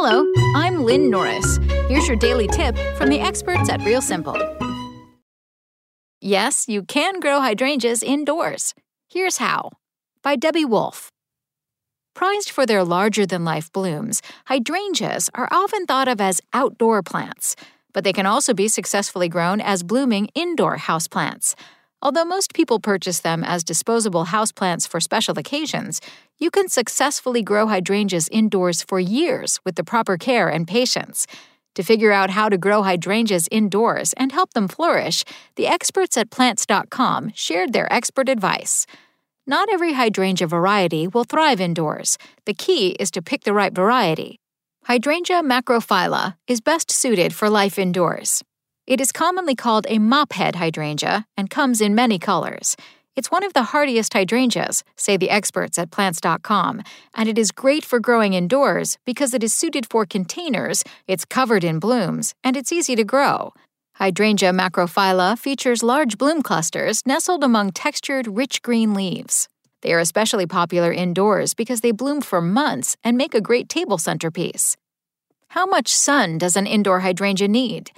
Hello, I'm Lynn Norris. Here's your daily tip from the experts at Real Simple. Yes, you can grow hydrangeas indoors. Here's how. By Debbie Wolf. Prized for their larger than life blooms, hydrangeas are often thought of as outdoor plants, but they can also be successfully grown as blooming indoor houseplants. Although most people purchase them as disposable houseplants for special occasions, you can successfully grow hydrangeas indoors for years with the proper care and patience. To figure out how to grow hydrangeas indoors and help them flourish, the experts at plants.com shared their expert advice. Not every hydrangea variety will thrive indoors. The key is to pick the right variety. Hydrangea macrophylla is best suited for life indoors. It is commonly called a mophead hydrangea and comes in many colors. It's one of the hardiest hydrangeas, say the experts at plants.com, and it is great for growing indoors because it is suited for containers, it's covered in blooms, and it's easy to grow. Hydrangea macrophylla features large bloom clusters nestled among textured, rich green leaves. They are especially popular indoors because they bloom for months and make a great table centerpiece. How much sun does an indoor hydrangea need?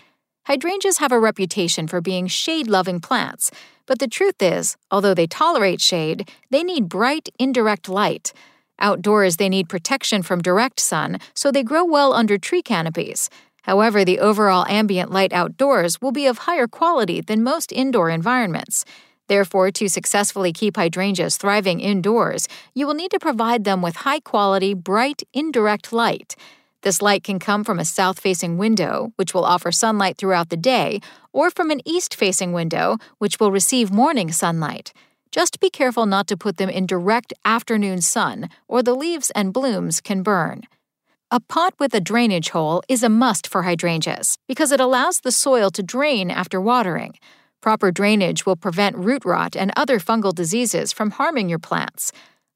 Hydrangeas have a reputation for being shade loving plants, but the truth is, although they tolerate shade, they need bright, indirect light. Outdoors, they need protection from direct sun, so they grow well under tree canopies. However, the overall ambient light outdoors will be of higher quality than most indoor environments. Therefore, to successfully keep hydrangeas thriving indoors, you will need to provide them with high quality, bright, indirect light. This light can come from a south facing window, which will offer sunlight throughout the day, or from an east facing window, which will receive morning sunlight. Just be careful not to put them in direct afternoon sun, or the leaves and blooms can burn. A pot with a drainage hole is a must for hydrangeas because it allows the soil to drain after watering. Proper drainage will prevent root rot and other fungal diseases from harming your plants.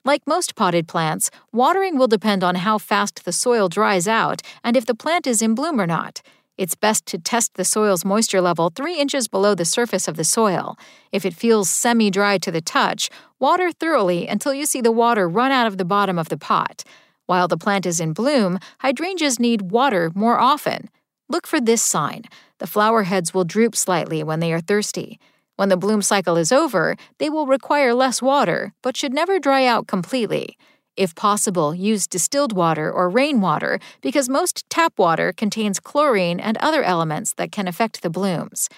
Like most potted plants, watering will depend on how fast the soil dries out and if the plant is in bloom or not. It's best to test the soil's moisture level 3 inches below the surface of the soil. If it feels semi dry to the touch, water thoroughly until you see the water run out of the bottom of the pot. While the plant is in bloom, hydrangeas need water more often. Look for this sign the flower heads will droop slightly when they are thirsty. When the bloom cycle is over, they will require less water, but should never dry out completely. If possible, use distilled water or rainwater because most tap water contains chlorine and other elements that can affect the blooms.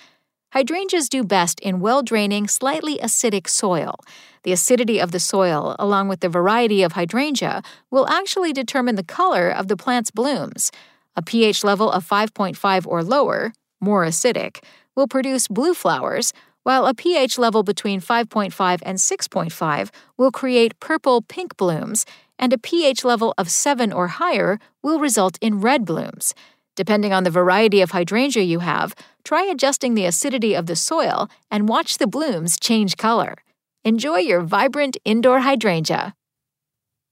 Hydrangeas do best in well draining, slightly acidic soil. The acidity of the soil, along with the variety of hydrangea, will actually determine the color of the plant's blooms. A pH level of 5.5 or lower, more acidic, will produce blue flowers, while a pH level between 5.5 and 6.5 will create purple pink blooms, and a pH level of 7 or higher will result in red blooms. Depending on the variety of hydrangea you have, try adjusting the acidity of the soil and watch the blooms change color. Enjoy your vibrant indoor hydrangea.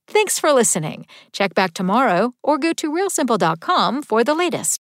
Thanks for listening. Check back tomorrow or go to realsimple.com for the latest.